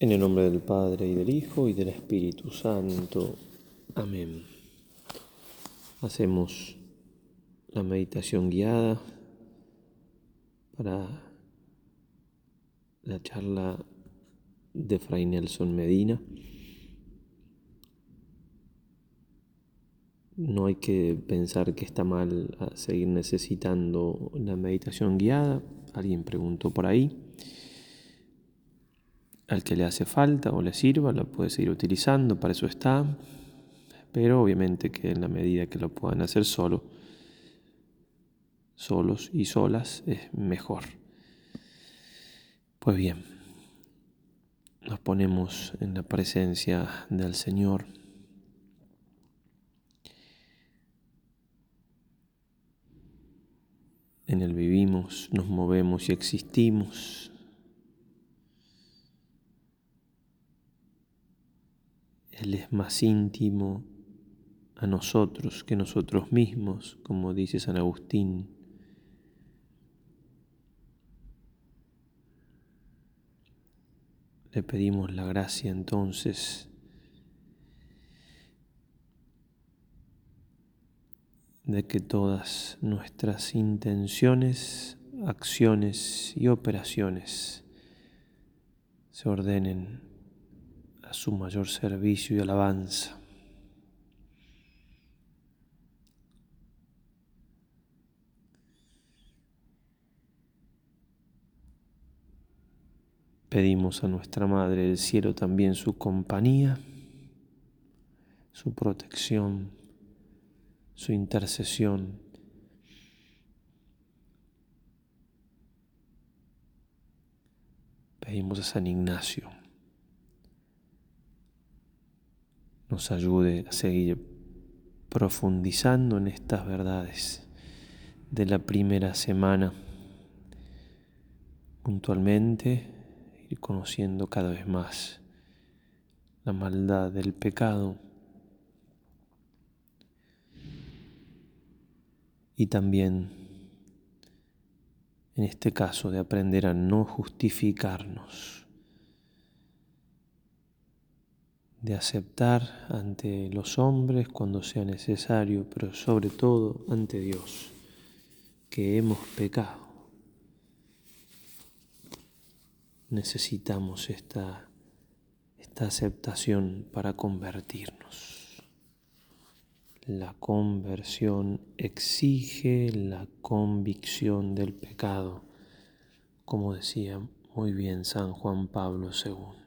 En el nombre del Padre y del Hijo y del Espíritu Santo. Amén. Hacemos la meditación guiada para la charla de Fray Nelson Medina. No hay que pensar que está mal seguir necesitando la meditación guiada. Alguien preguntó por ahí al que le hace falta o le sirva, la puede seguir utilizando, para eso está, pero obviamente que en la medida que lo puedan hacer solo, solos y solas, es mejor. Pues bien, nos ponemos en la presencia del Señor. En Él vivimos, nos movemos y existimos. Él es más íntimo a nosotros que nosotros mismos, como dice San Agustín. Le pedimos la gracia entonces de que todas nuestras intenciones, acciones y operaciones se ordenen a su mayor servicio y alabanza. Pedimos a nuestra Madre del Cielo también su compañía, su protección, su intercesión. Pedimos a San Ignacio nos ayude a seguir profundizando en estas verdades de la primera semana, puntualmente ir conociendo cada vez más la maldad del pecado. Y también en este caso de aprender a no justificarnos de aceptar ante los hombres cuando sea necesario, pero sobre todo ante Dios, que hemos pecado. Necesitamos esta, esta aceptación para convertirnos. La conversión exige la convicción del pecado, como decía muy bien San Juan Pablo II.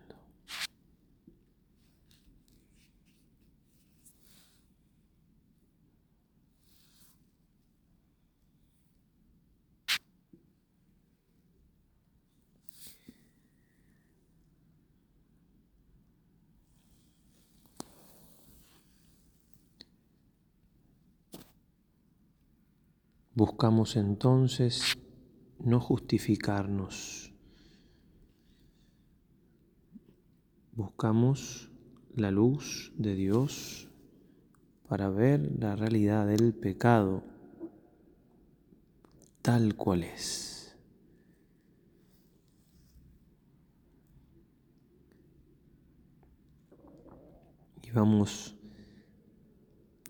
Buscamos entonces no justificarnos. Buscamos la luz de Dios para ver la realidad del pecado tal cual es. Y vamos,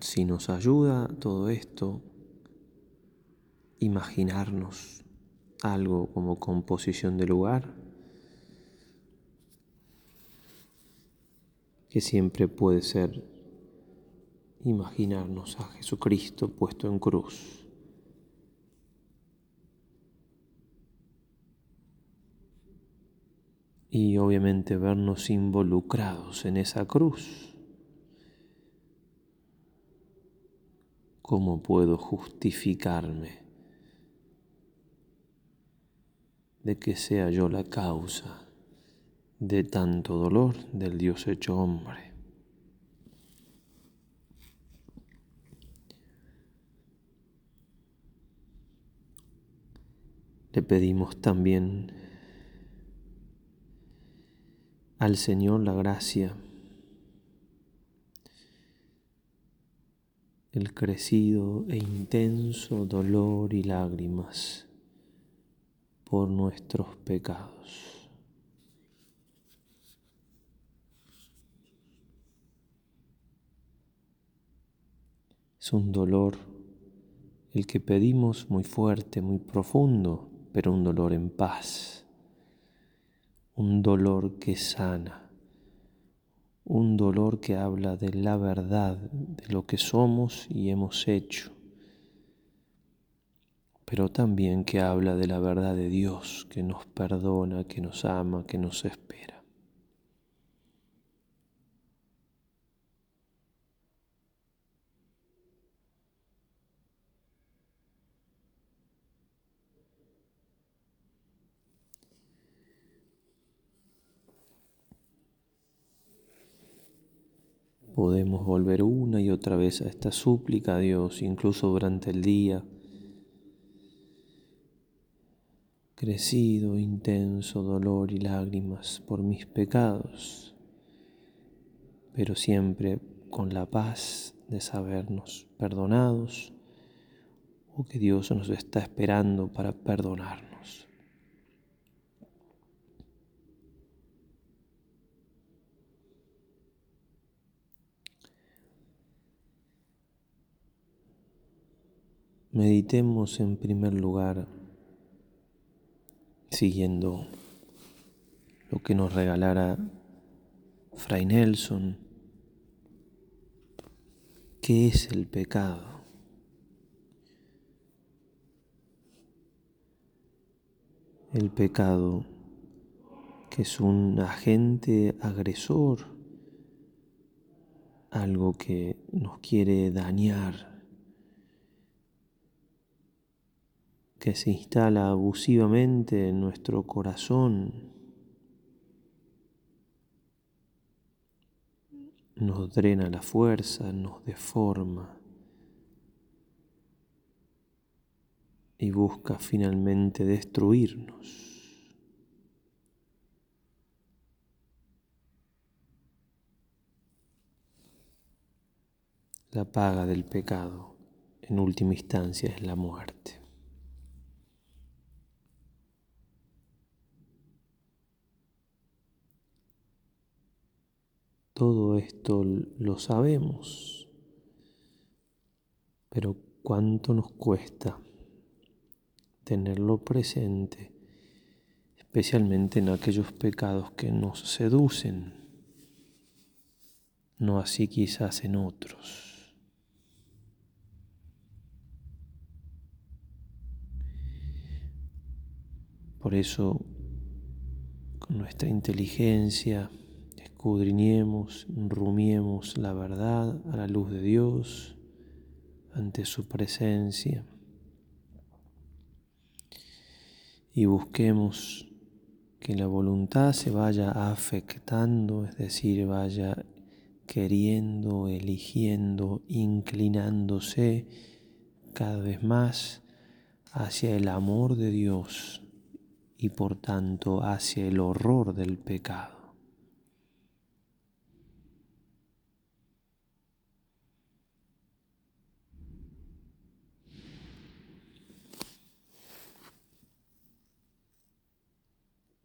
si nos ayuda todo esto, imaginarnos algo como composición de lugar, que siempre puede ser imaginarnos a Jesucristo puesto en cruz. Y obviamente vernos involucrados en esa cruz. ¿Cómo puedo justificarme? De que sea yo la causa de tanto dolor del Dios hecho hombre. Le pedimos también al Señor la gracia, el crecido e intenso dolor y lágrimas por nuestros pecados. Es un dolor el que pedimos muy fuerte, muy profundo, pero un dolor en paz, un dolor que sana, un dolor que habla de la verdad, de lo que somos y hemos hecho pero también que habla de la verdad de Dios, que nos perdona, que nos ama, que nos espera. Podemos volver una y otra vez a esta súplica a Dios, incluso durante el día. Crecido, intenso dolor y lágrimas por mis pecados, pero siempre con la paz de sabernos perdonados o que Dios nos está esperando para perdonarnos. Meditemos en primer lugar siguiendo lo que nos regalara Fray Nelson. ¿Qué es el pecado? El pecado que es un agente agresor, algo que nos quiere dañar que se instala abusivamente en nuestro corazón, nos drena la fuerza, nos deforma y busca finalmente destruirnos. La paga del pecado en última instancia es la muerte. Todo esto lo sabemos, pero cuánto nos cuesta tenerlo presente, especialmente en aquellos pecados que nos seducen, no así quizás en otros. Por eso, con nuestra inteligencia, escudriñemos, rumiemos la verdad a la luz de Dios, ante su presencia, y busquemos que la voluntad se vaya afectando, es decir, vaya queriendo, eligiendo, inclinándose cada vez más hacia el amor de Dios y por tanto hacia el horror del pecado.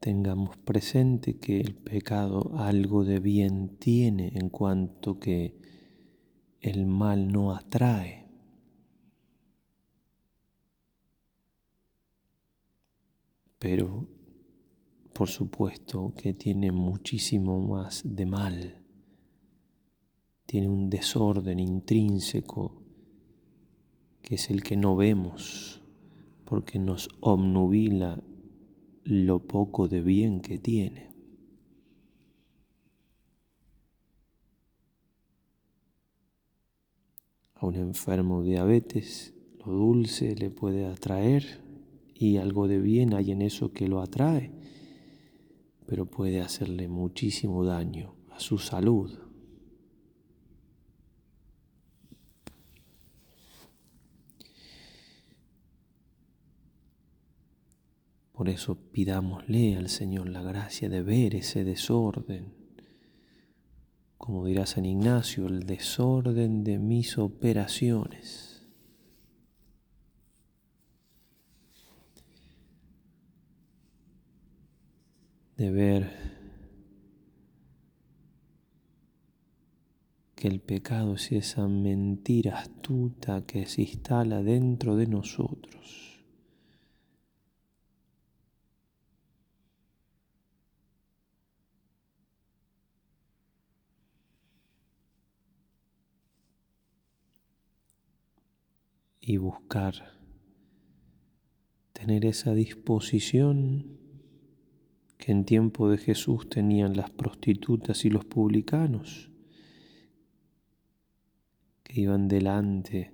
Tengamos presente que el pecado algo de bien tiene en cuanto que el mal no atrae. Pero por supuesto que tiene muchísimo más de mal. Tiene un desorden intrínseco que es el que no vemos porque nos obnubila lo poco de bien que tiene. A un enfermo de diabetes lo dulce le puede atraer y algo de bien hay en eso que lo atrae, pero puede hacerle muchísimo daño a su salud. Por eso pidámosle al Señor la gracia de ver ese desorden. Como dirá San Ignacio, el desorden de mis operaciones. De ver que el pecado es esa mentira astuta que se instala dentro de nosotros. Y buscar tener esa disposición que en tiempo de Jesús tenían las prostitutas y los publicanos, que iban delante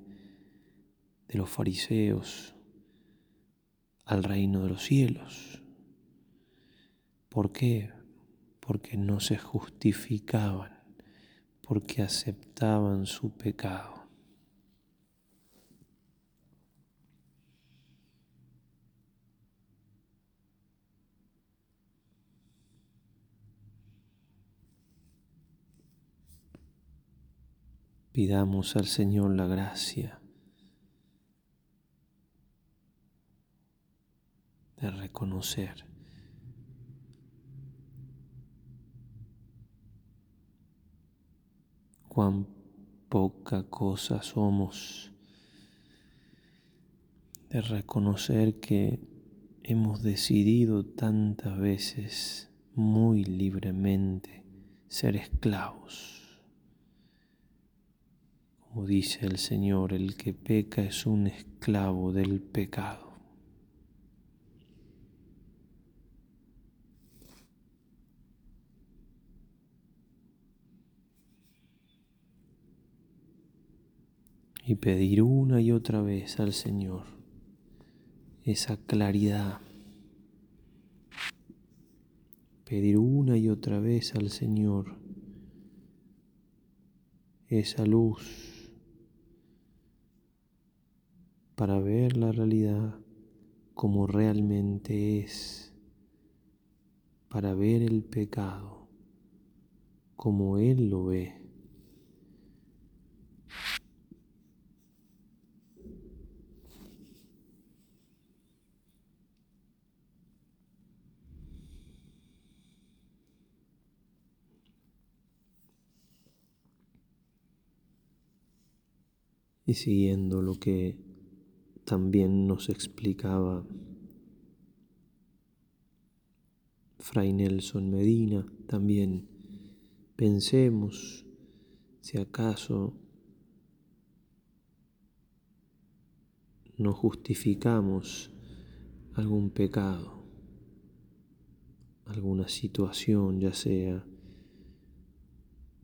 de los fariseos al reino de los cielos. ¿Por qué? Porque no se justificaban, porque aceptaban su pecado. Pidamos al Señor la gracia de reconocer cuán poca cosa somos, de reconocer que hemos decidido tantas veces muy libremente ser esclavos como dice el Señor, el que peca es un esclavo del pecado. Y pedir una y otra vez al Señor esa claridad. Pedir una y otra vez al Señor esa luz para ver la realidad como realmente es, para ver el pecado como Él lo ve. y siguiendo lo que también nos explicaba Fray Nelson Medina, también pensemos si acaso no justificamos algún pecado, alguna situación, ya sea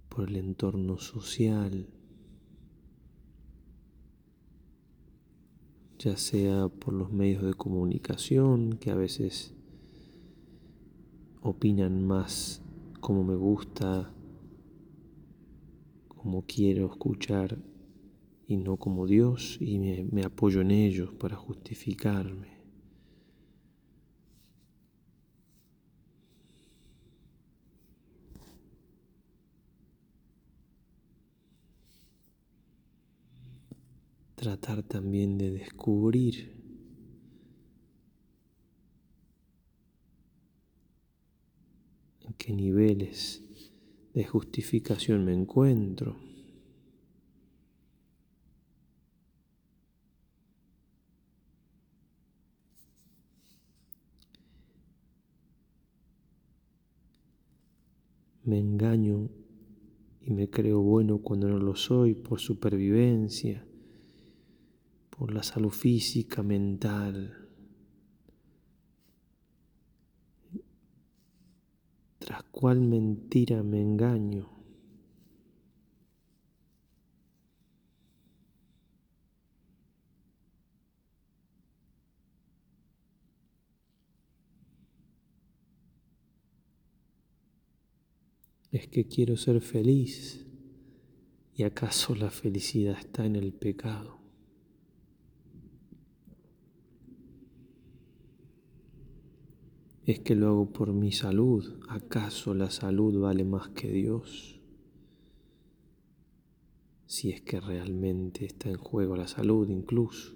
por el entorno social, ya sea por los medios de comunicación que a veces opinan más como me gusta, como quiero escuchar y no como Dios y me, apoyo en ellos para justificarme. Tratar también de descubrir en qué niveles de justificación me encuentro. Me engaño y me creo bueno cuando no lo soy por supervivencia por la salud física, mental. ¿Tras cuál mentira me engaño? Es que quiero ser feliz. ¿Y acaso la felicidad está en el pecado? ¿Es que lo hago por mi salud? ¿Acaso la salud vale más que Dios? Si es que realmente está en juego la salud incluso.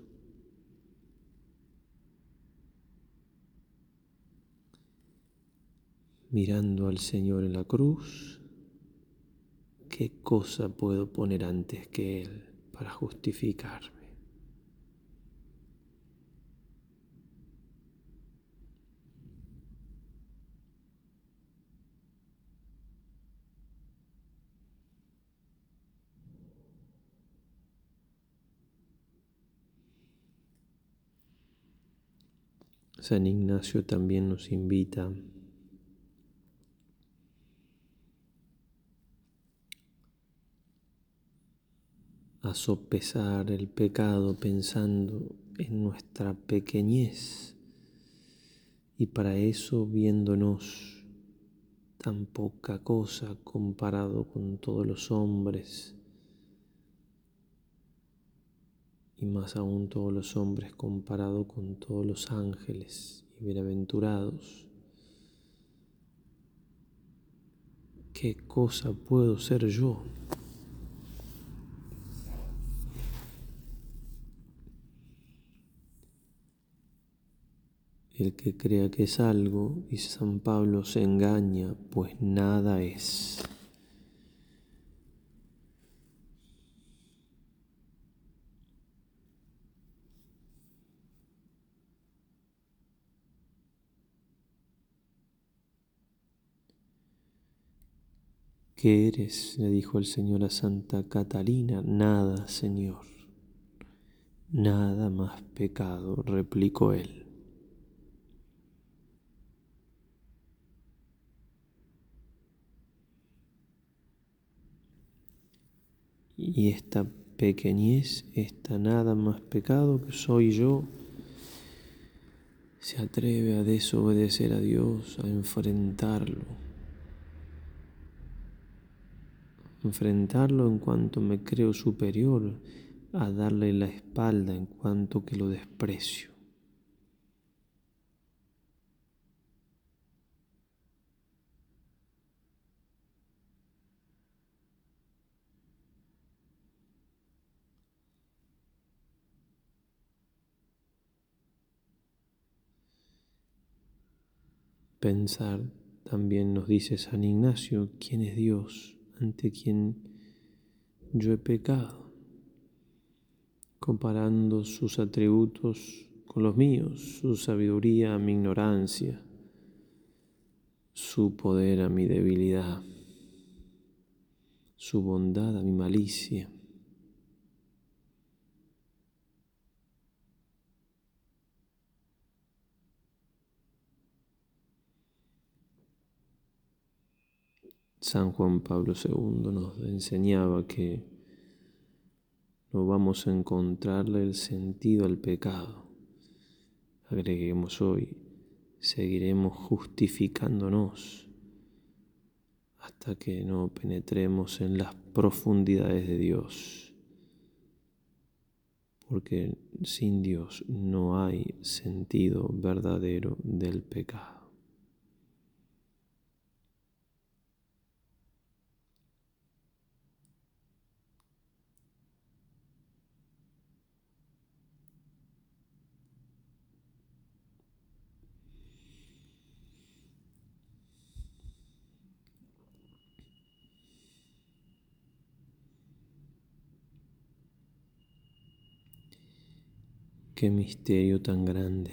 Mirando al Señor en la cruz, ¿qué cosa puedo poner antes que Él para justificarme? San Ignacio también nos invita. A sopesar el pecado pensando en nuestra pequeñez. Y para eso viéndonos tan poca cosa comparado con todos los hombres y más aún todos los hombres comparado con todos los ángeles y bienaventurados. ¿Qué cosa puedo ser yo? El que crea que es algo, y San Pablo se engaña, pues nada es. ¿Qué eres? le dijo el Señor a Santa Catalina. Nada, Señor. Nada más pecado, replicó él. Y esta pequeñez, esta nada más pecado que soy yo, se atreve a desobedecer a Dios, a enfrentarlo enfrentarlo en cuanto me creo superior, a darle la espalda en cuanto que lo desprecio. Pensar, también nos dice San Ignacio, quién es Dios ante quien yo he pecado, comparando sus atributos con los míos, su sabiduría a mi ignorancia, su poder a mi debilidad, su bondad a mi malicia. San Juan Pablo II nos enseñaba que no vamos a encontrarle el sentido al pecado. Agreguemos hoy, seguiremos justificándonos hasta que no penetremos en las profundidades de Dios. Porque sin Dios no hay sentido verdadero del pecado. Qué misterio tan grande.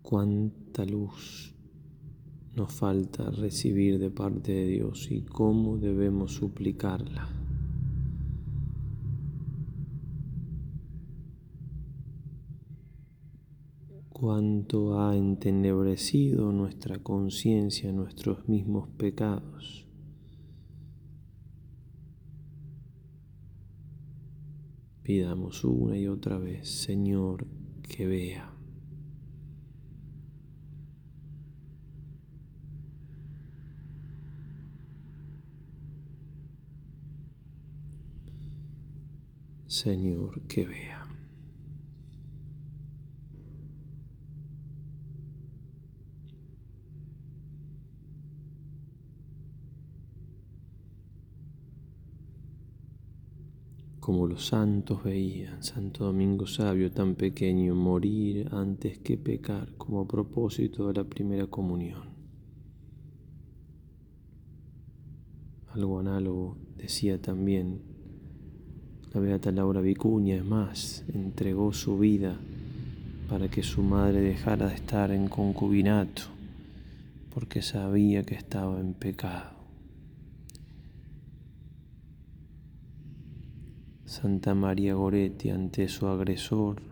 Cuánta luz nos falta recibir de parte de Dios y cómo debemos suplicarla. Cuánto ha entenebrecido nuestra conciencia, nuestros mismos pecados. Pidamos una y otra vez, Señor, que vea. Señor, que vea. Como los santos veían, Santo Domingo Sabio tan pequeño, morir antes que pecar como propósito de la primera comunión. Algo análogo decía también la beata Laura Vicuña, es más, entregó su vida para que su madre dejara de estar en concubinato, porque sabía que estaba en pecado. Santa María Goretti ante su agresor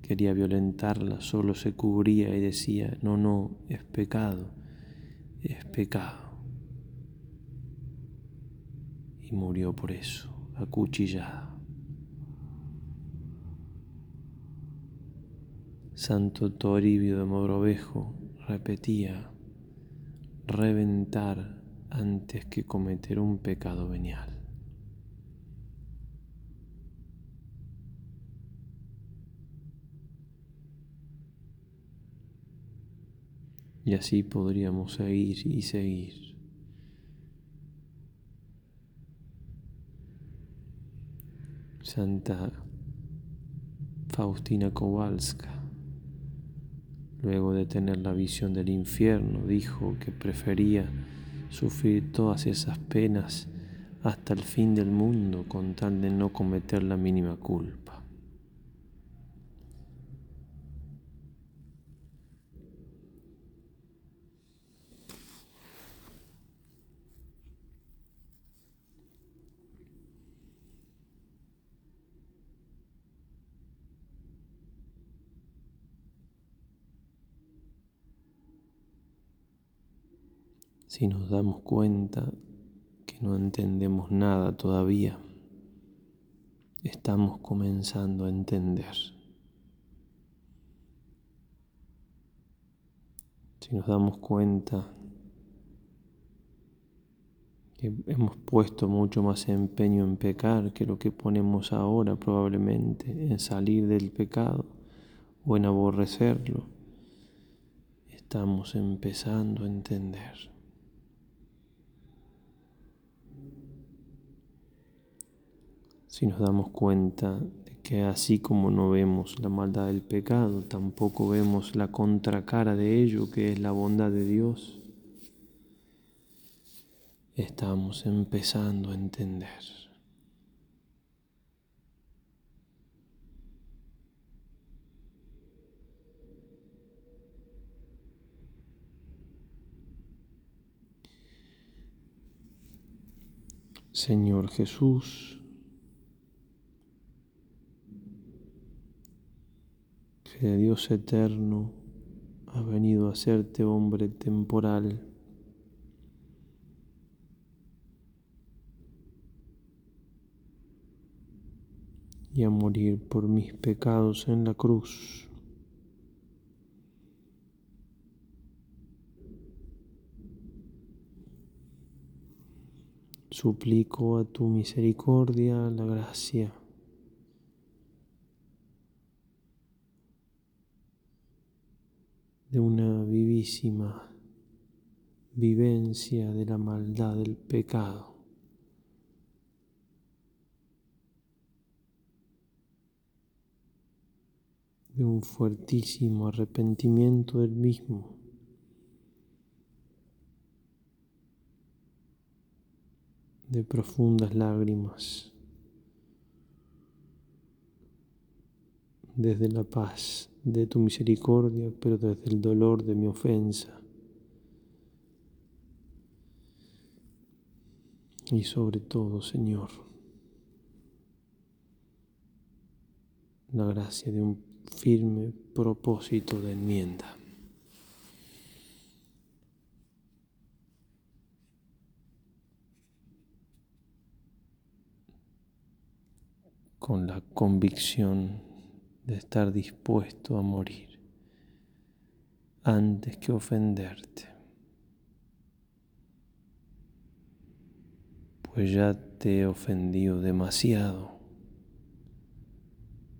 quería violentarla, solo se cubría y decía, no, no, es pecado, es pecado. Y murió por eso, acuchillada. Santo Toribio de Mogrovejo repetía, reventar antes que cometer un pecado venial. Y así podríamos seguir y seguir. Santa Faustina Kowalska, luego de tener la visión del infierno, dijo que prefería sufrir todas esas penas hasta el fin del mundo con tal de no cometer la mínima culpa. Si nos damos cuenta que no entendemos nada todavía, estamos comenzando a entender. Si nos damos cuenta que hemos puesto mucho más empeño en pecar que lo que ponemos ahora probablemente en salir del pecado o en aborrecerlo, estamos empezando a entender. Si nos damos cuenta de que así como no vemos la maldad del pecado, tampoco vemos la contracara de ello, que es la bondad de Dios, estamos empezando a entender. Señor Jesús, Dios eterno ha venido a hacerte hombre temporal. y a morir por mis pecados en la cruz. Suplico a tu misericordia la gracia de vivencia de la maldad del pecado. de un fuertísimo arrepentimiento del mismo. de profundas lágrimas, desde la paz de tu misericordia, pero desde el dolor de mi ofensa. Y sobre todo, Señor, la gracia de un firme propósito de enmienda. con la convicción de estar dispuesto a morir antes que ofenderte. Pues ya te he ofendido demasiado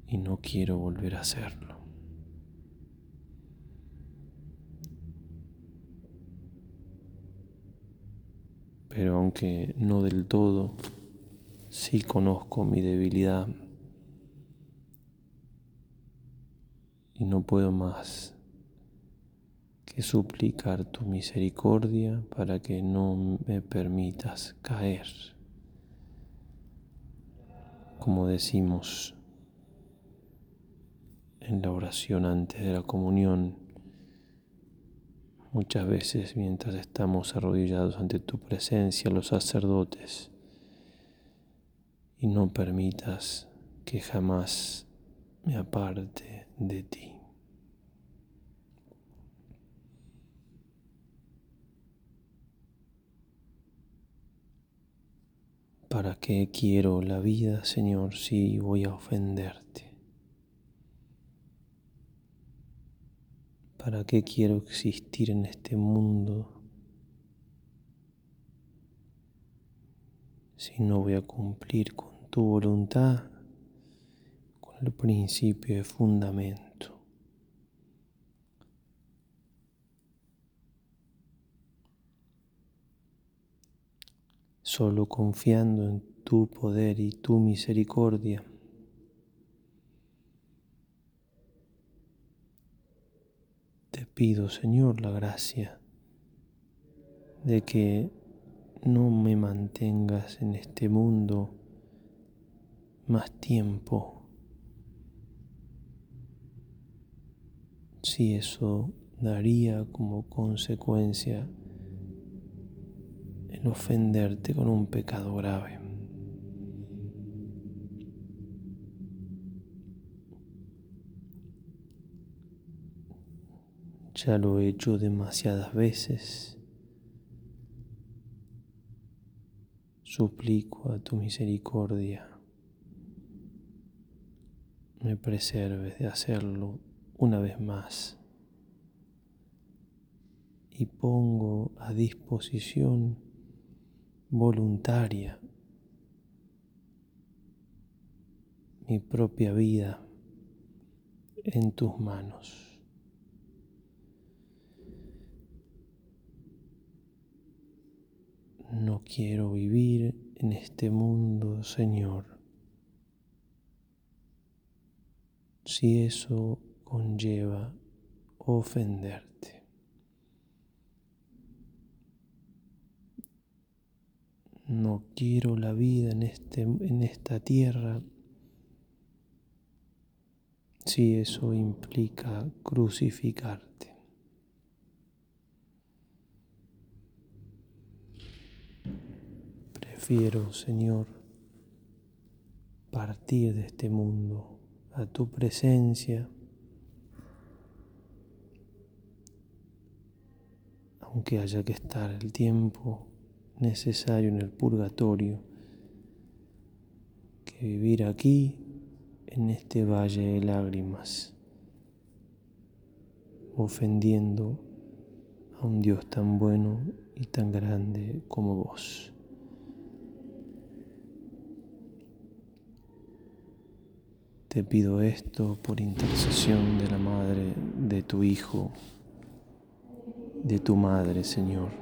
y no quiero volver a hacerlo. Pero aunque no del todo, sí conozco mi debilidad y no puedo más que suplicar tu misericordia para que no me permitas caer. Como decimos en la oración antes de la comunión, muchas veces mientras estamos arrodillados ante tu presencia, los sacerdotes, y no permitas que jamás me aparte de ti. ¿Para qué quiero la vida, Señor, si voy a ofenderte? ¿Para qué quiero existir en este mundo si no voy a cumplir con tu voluntad, con el principio de fundamento? Solo confiando en tu poder y tu misericordia pido, Señor, la gracia de que no me mantengas en este mundo más tiempo. Si eso daría como consecuencia ofenderte con un pecado grave. Ya lo he hecho demasiadas veces. Suplico a tu misericordia me preserves de hacerlo una vez más y pongo a disposición voluntaria mi propia vida en tus manos. No quiero vivir en este mundo, Señor, si eso conlleva ofenderte. No quiero la vida en, este, en esta tierra si eso implica crucificarte. Prefiero, Señor, partir de este mundo a tu presencia, aunque haya que estar el tiempo necesario en el purgatorio, que vivir aquí en este valle de lágrimas, ofendiendo a un Dios tan bueno y tan grande como vos. Te pido esto por intercesión de la Madre de tu Hijo, de tu Madre, Señor.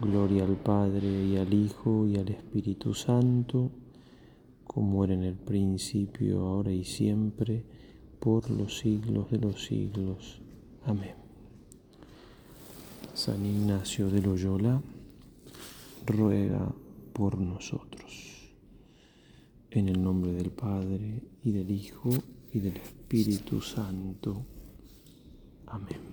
Gloria al Padre y al Hijo y al Espíritu Santo, como era en el principio, ahora y siempre, por los siglos de los siglos. Amén. San Ignacio de Loyola ruega por nosotros. En el nombre del Padre y del Hijo y del Espíritu Santo. Amén.